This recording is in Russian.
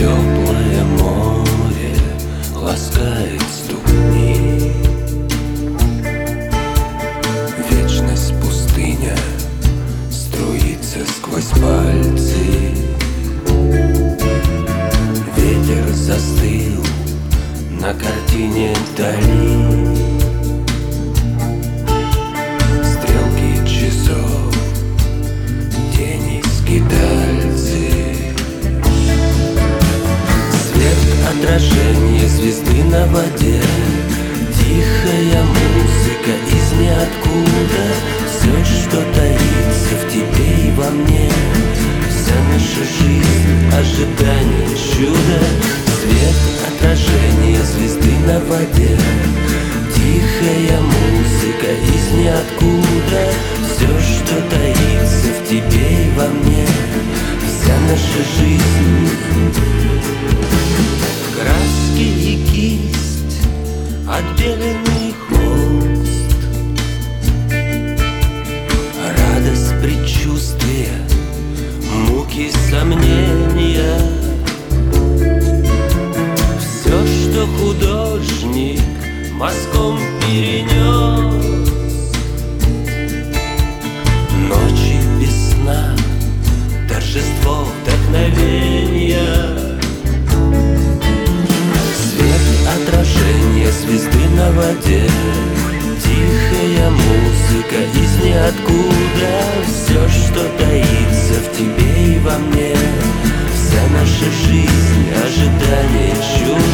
Теплое море ласкает ступни. Вечность пустыня струится сквозь пальцы. Ветер застыл на картине долин отражение звезды на воде. Тихая музыка из ниоткуда. Все, что таится в тебе и во мне. Вся наша жизнь, ожидание чуда. Муки сомнения. Все, что художник мазком перенес Ночи без сна, торжество вдохновения Свет отражение звезды на воде. Тихая музыка из ниоткуда во мне. Вся наша жизнь, ожидание чудо